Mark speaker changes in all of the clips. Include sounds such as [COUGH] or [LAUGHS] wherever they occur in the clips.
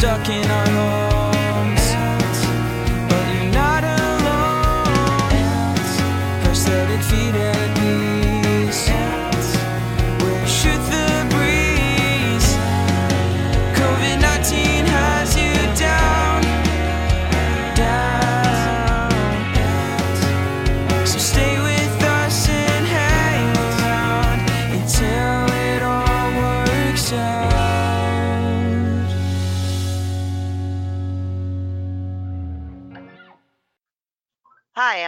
Speaker 1: stuck in our homes.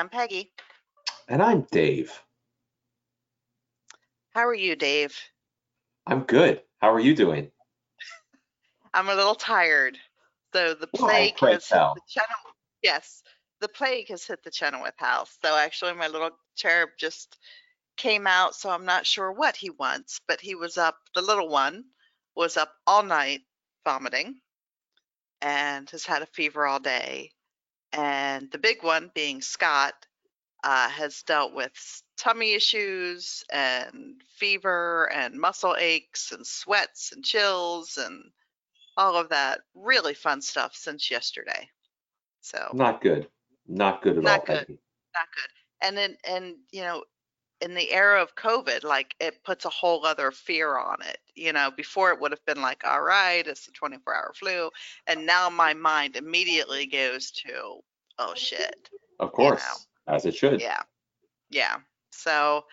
Speaker 2: I'm Peggy.
Speaker 3: And I'm Dave.
Speaker 2: How are you, Dave?
Speaker 3: I'm good. How are you doing? [LAUGHS]
Speaker 2: I'm a little tired. So the plague
Speaker 3: pray
Speaker 2: has hit the Chenoweth. Yes, the plague has hit the Chenoweth house. So actually, my little cherub just came out. So I'm not sure what he wants, but he was up. The little one was up all night vomiting, and has had a fever all day. And the big one, being Scott, uh, has dealt with tummy issues and fever and muscle aches and sweats and chills and all of that really fun stuff since yesterday. So
Speaker 3: Not good. Not good at
Speaker 2: Not
Speaker 3: all.
Speaker 2: good.
Speaker 3: Peggy.
Speaker 2: not good. And then and you know, in the era of COVID, like it puts a whole other fear on it. You know, before it would have been like, all right, it's the 24 hour flu. And now my mind immediately goes to, oh shit.
Speaker 3: Of course, as it should.
Speaker 2: Yeah. Yeah. So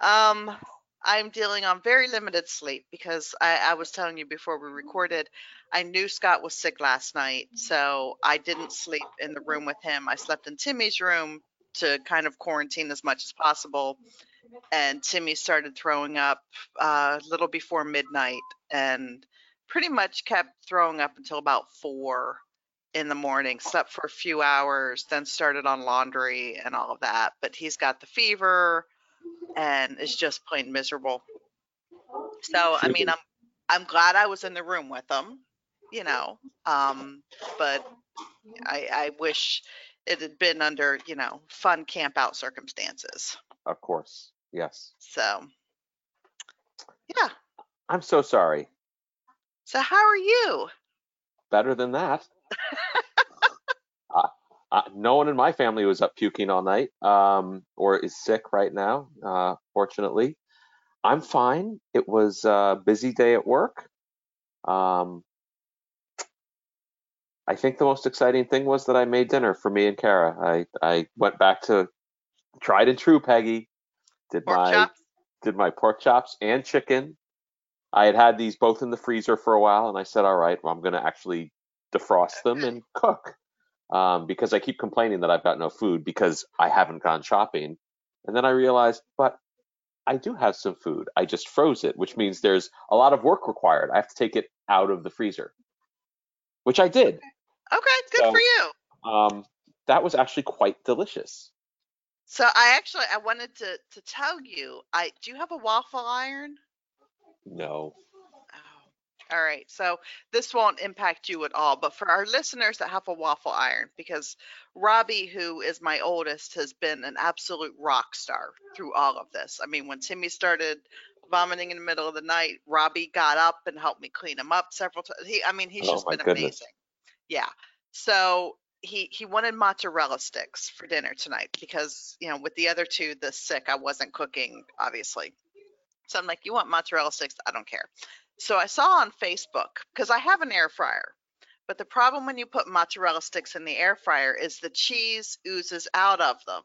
Speaker 2: um I'm dealing on very limited sleep because I, I was telling you before we recorded, I knew Scott was sick last night, so I didn't sleep in the room with him. I slept in Timmy's room to kind of quarantine as much as possible. And Timmy started throwing up uh, a little before midnight and pretty much kept throwing up until about four in the morning. Slept for a few hours, then started on laundry and all of that. But he's got the fever and is just plain miserable. So I mean, I'm I'm glad I was in the room with him, you know. Um, but I I wish it had been under you know fun camp out circumstances.
Speaker 3: Of course. Yes.
Speaker 2: So yeah.
Speaker 3: I'm so sorry.
Speaker 2: So how are you?
Speaker 3: Better than that. [LAUGHS] uh, uh, no one in my family was up puking all night um, or is sick right now, uh, fortunately. I'm fine. It was a busy day at work. Um, I think the most exciting thing was that I made dinner for me and Kara. I, I went back to tried and true Peggy. Did
Speaker 2: Pork
Speaker 3: my
Speaker 2: chops?
Speaker 3: did my pork chops and chicken. I had had these both in the freezer for a while, and I said, "All right, well, I'm going to actually defrost them and cook," um, because I keep complaining that I've got no food because I haven't gone shopping. And then I realized, but I do have some food. I just froze it, which means there's a lot of work required. I have to take it out of the freezer, which I did.
Speaker 2: Okay, good
Speaker 3: So-
Speaker 2: for you.
Speaker 3: Um, that was actually quite delicious.
Speaker 2: So I actually I wanted to to tell you, I do you have a waffle iron?
Speaker 3: No,
Speaker 2: Oh, all right. So this won't impact you at all, but for our listeners that have a waffle iron, because Robbie, who is my oldest, has been an absolute rock star through all of this. I mean, when Timmy started vomiting in the middle of the night, Robbie got up and helped me clean him up several times. He, I mean, he's
Speaker 3: Oh,
Speaker 2: just been
Speaker 3: goodness.
Speaker 2: amazing. Yeah. So he he wanted mozzarella sticks for dinner tonight because you know with the other two the sick I wasn't cooking obviously. So I'm like, you want mozzarella sticks? I don't care. So I saw on Facebook because I have an air fryer, but the problem when you put mozzarella sticks in the air fryer is the cheese oozes out of them.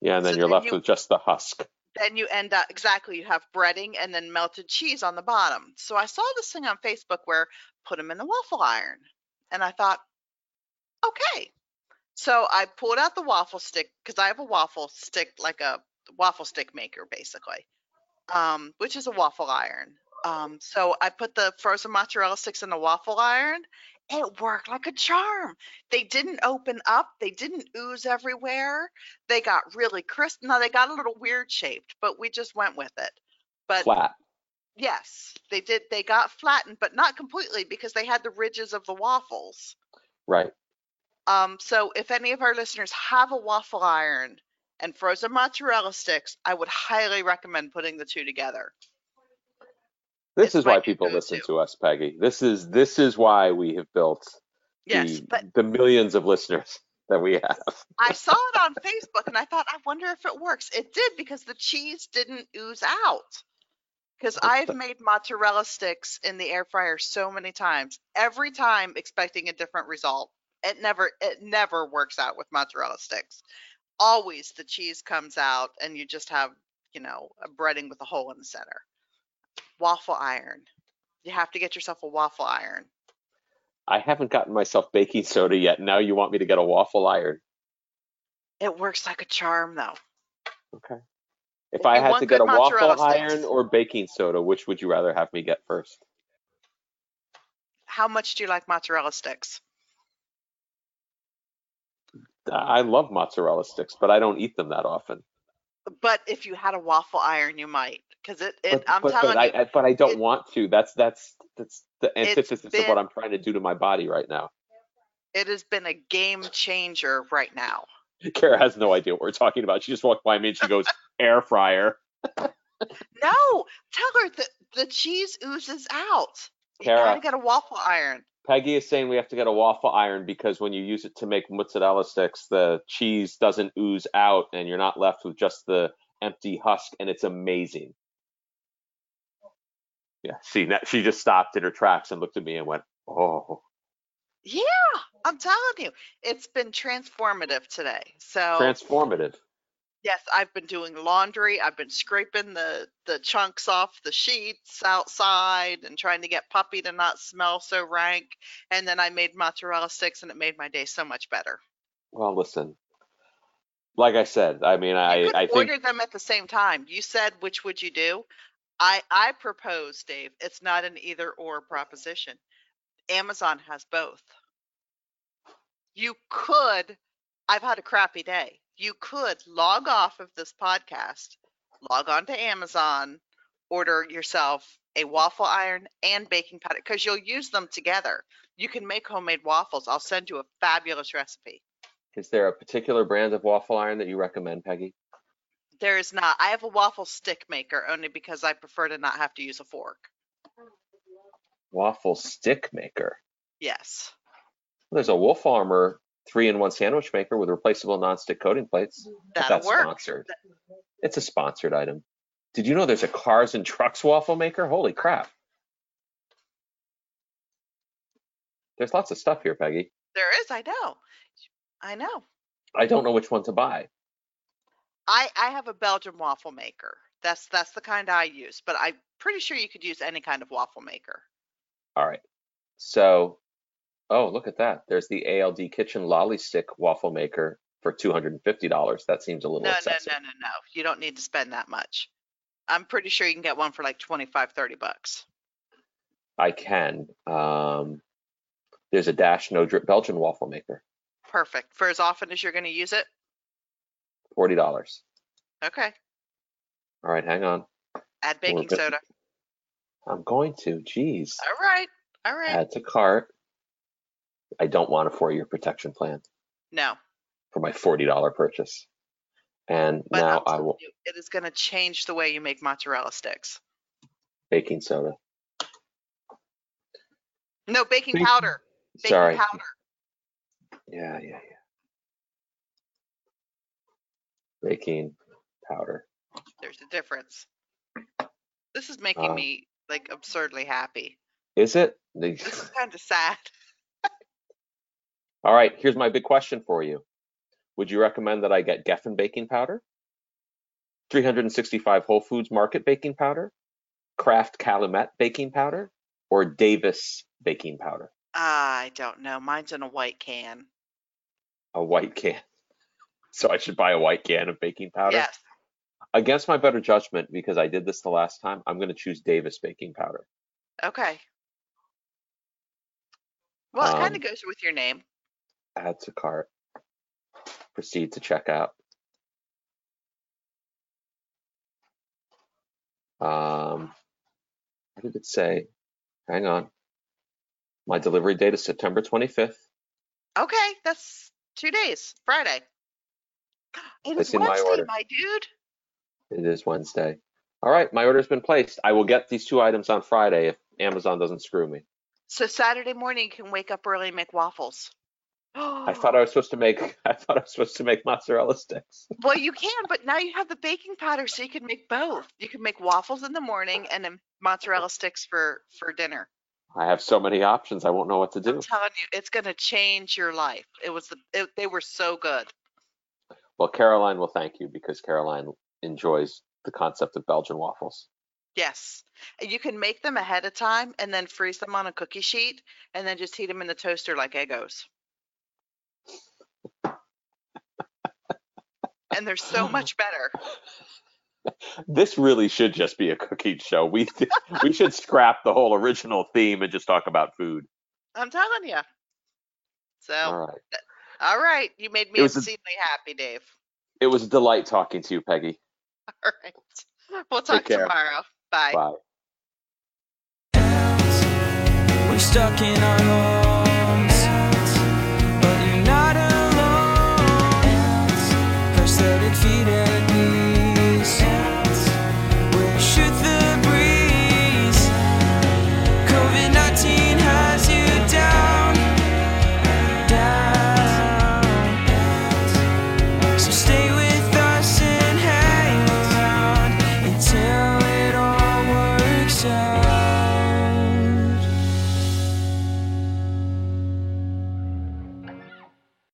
Speaker 3: yeah, and then
Speaker 2: So
Speaker 3: you're
Speaker 2: then
Speaker 3: left
Speaker 2: you-
Speaker 3: with just the husk.
Speaker 2: Then you end up exactly you have breading and then melted cheese on the bottom. So I saw this thing on Facebook where put them in the waffle iron, and I thought, okay. So I pulled out the waffle stick because I have a waffle stick, like a waffle stick maker, basically, um, which is a waffle iron. Um, so I put the frozen mozzarella sticks in the waffle iron. It worked like a charm. They didn't open up. They didn't ooze everywhere. They got really crisp. Now they got a little weird shaped, but we just went with it. But
Speaker 3: Flat.
Speaker 2: yes, they did. They got flattened, but not completely because they had the ridges of the waffles.
Speaker 3: Right.
Speaker 2: Um, so if any of our listeners have a waffle iron and frozen mozzarella sticks, I would highly recommend putting the two together.
Speaker 3: This
Speaker 2: It's
Speaker 3: is why people listen to us, Peggy. This is this is why we have built
Speaker 2: Yes,
Speaker 3: the,
Speaker 2: but
Speaker 3: the millions of listeners [LAUGHS] that we have.
Speaker 2: I saw it on Facebook and I thought, I wonder if it works. It did because the cheese didn't ooze out. Because I've made mozzarella sticks in the air fryer so many times, every time expecting a different result. It never, it never works out with mozzarella sticks. Always the cheese comes out and you just have, you know, a breading with a hole in the center. Waffle iron. You have to get yourself a waffle iron.
Speaker 3: I haven't gotten myself baking soda yet. Now you want me to get a waffle iron?
Speaker 2: It works like a charm though.
Speaker 3: Okay. If
Speaker 2: If
Speaker 3: I had to get a waffle iron
Speaker 2: sticks.
Speaker 3: or baking soda, which would you rather have me get first?
Speaker 2: How much do you like mozzarella sticks?
Speaker 3: I love mozzarella sticks, but I don't eat them that often.
Speaker 2: But if you had a waffle iron, you might, because it, it.
Speaker 3: But,
Speaker 2: I'm
Speaker 3: but,
Speaker 2: telling
Speaker 3: but
Speaker 2: you,
Speaker 3: I, I but I don't
Speaker 2: it-
Speaker 3: want to. That's that's that's the antithesis of what I'm trying to do to my body right now.
Speaker 2: it has been a game changer right now.
Speaker 3: Kara has no idea what we're talking about. She just walked by me and she goes, [LAUGHS] air fryer.
Speaker 2: No, tell her that the cheese oozes out.
Speaker 3: Kara.
Speaker 2: gotta get a waffle iron.
Speaker 3: Peggy is saying we have to get a waffle iron because when you use it to make mozzarella sticks, the cheese doesn't ooze out and you're not left with just the empty husk, and it's amazing. Yeah, see, that- she just stopped in her tracks and looked at me and went, "Oh,
Speaker 2: Yeah, I'm telling you, it's been transformative today. So
Speaker 3: transformative."
Speaker 2: Yes, I've been doing laundry. I've been scraping the the chunks off the sheets outside and trying to get puppy to not smell so rank. And then I made mozzarella sticks, and it made my day so much better.
Speaker 3: Well, listen, like I said, I mean,
Speaker 2: you
Speaker 3: I
Speaker 2: could
Speaker 3: I think
Speaker 2: order them at the same time. You said which would you do? I I propose, Dave. It's not an either or proposition. Amazon has both. You could. I've had a crappy day. You could log off of this podcast, log on to Amazon, order yourself a waffle iron and baking powder because you'll use them together. You can make homemade waffles. I'll send you a fabulous recipe.
Speaker 3: is there a particular brand of waffle iron that you recommend, Peggy?
Speaker 2: There is not. I have a waffle stick maker only because I prefer to not have to use a fork.
Speaker 3: Waffle stick maker.
Speaker 2: Yes.
Speaker 3: There's a Wolf Armor three-in-one sandwich maker with replaceable nonstick coating plates. Mm-hmm.
Speaker 2: That'll
Speaker 3: that's
Speaker 2: work.
Speaker 3: sponsored. It's a sponsored item. Did you know there's a cars and trucks waffle maker? Holy crap. There's lots of stuff here, Peggy.
Speaker 2: There is, I know. I know.
Speaker 3: I don't know which one to buy.
Speaker 2: I I have a Belgian waffle maker. That's that's the kind I use, but I'm pretty sure you could use any kind of waffle maker.
Speaker 3: All right. So, oh, look at that. There's the ALD Kitchen Lolly Stick waffle maker for $250. That seems a little
Speaker 2: No, no,
Speaker 3: excessive.
Speaker 2: no, no, no. You don't need to spend that much. I'm pretty sure you can get one for like 25, 30 bucks.
Speaker 3: I can. Um, there's a Dash No Drip Belgian waffle maker,
Speaker 2: Perfect. For as often as you're going to use it.
Speaker 3: $40.
Speaker 2: Okay.
Speaker 3: All right, hang on.
Speaker 2: Add baking soda.
Speaker 3: I'm going to. Jeez.
Speaker 2: All right. All right.
Speaker 3: Add to cart. I don't want a four-year protection plan
Speaker 2: no.
Speaker 3: for my $40 purchase. And
Speaker 2: But
Speaker 3: now
Speaker 2: I'm
Speaker 3: I
Speaker 2: telling
Speaker 3: will
Speaker 2: you, it is going to change the way you make mozzarella sticks.
Speaker 3: baking soda.
Speaker 2: No, baking
Speaker 3: Baking-
Speaker 2: powder. Baking
Speaker 3: Sorry.
Speaker 2: powder.
Speaker 3: Yeah, yeah, yeah. Baking powder.
Speaker 2: There's a difference. This is making
Speaker 3: Uh,
Speaker 2: me like absurdly happy.
Speaker 3: Is it?
Speaker 2: This is [LAUGHS] kind of sad.
Speaker 3: All right, here's my big question for you. Would you recommend that I get Geffen baking powder? 365 Whole Foods Market baking powder? Kraft Calumet baking powder? Or Davis baking powder?
Speaker 2: I don't know. Mine's in a white can.
Speaker 3: A white can. [LAUGHS] So I should buy a white can of baking powder?
Speaker 2: Yes.
Speaker 3: Against my better judgment, because I did this the last time, I'm going to choose Davis baking powder.
Speaker 2: Okay. Well, it kind
Speaker 3: Um,
Speaker 2: of goes with your name.
Speaker 3: Add to cart. Proceed to checkout. Um, what did it say? Hang on. My delivery date is September 25th.
Speaker 2: Okay, that's two days. Friday. It is
Speaker 3: Placing my
Speaker 2: Wednesday,
Speaker 3: order.
Speaker 2: my dude.
Speaker 3: It is Wednesday. All right, my order's been placed. I will get these two items on Friday if Amazon doesn't screw me.
Speaker 2: So Saturday morning you can wake up early and make waffles.
Speaker 3: I thought I was supposed to make [LAUGHS] I thought I was supposed to make mozzarella sticks. [LAUGHS]
Speaker 2: Well, you can, but now you have the baking powder, so you can make both. You can make waffles in the morning and then mozzarella sticks for for dinner.
Speaker 3: I have so many options. I won't know what to do.
Speaker 2: I'm telling you, it's gonna change your life. It was the it, they were so good.
Speaker 3: Well, Caroline will thank you because Caroline enjoys the concept of Belgian waffles.
Speaker 2: Yes, you can make them ahead of time and then freeze them on a cookie sheet and then just heat them in the toaster like Eggos. And they're so [LAUGHS] much better.
Speaker 3: This really should just be a cooking show. We [LAUGHS] we should scrap the whole original theme and just talk about food.
Speaker 2: I'm telling you. So,
Speaker 3: All right.
Speaker 2: all right, you made me
Speaker 3: It was a-
Speaker 2: happy, Dave.
Speaker 3: It was a delight talking to you, Peggy. [LAUGHS]
Speaker 2: All right, we'll talk
Speaker 3: care.
Speaker 2: tomorrow. Bye.
Speaker 3: Bye.
Speaker 1: We're stuck in our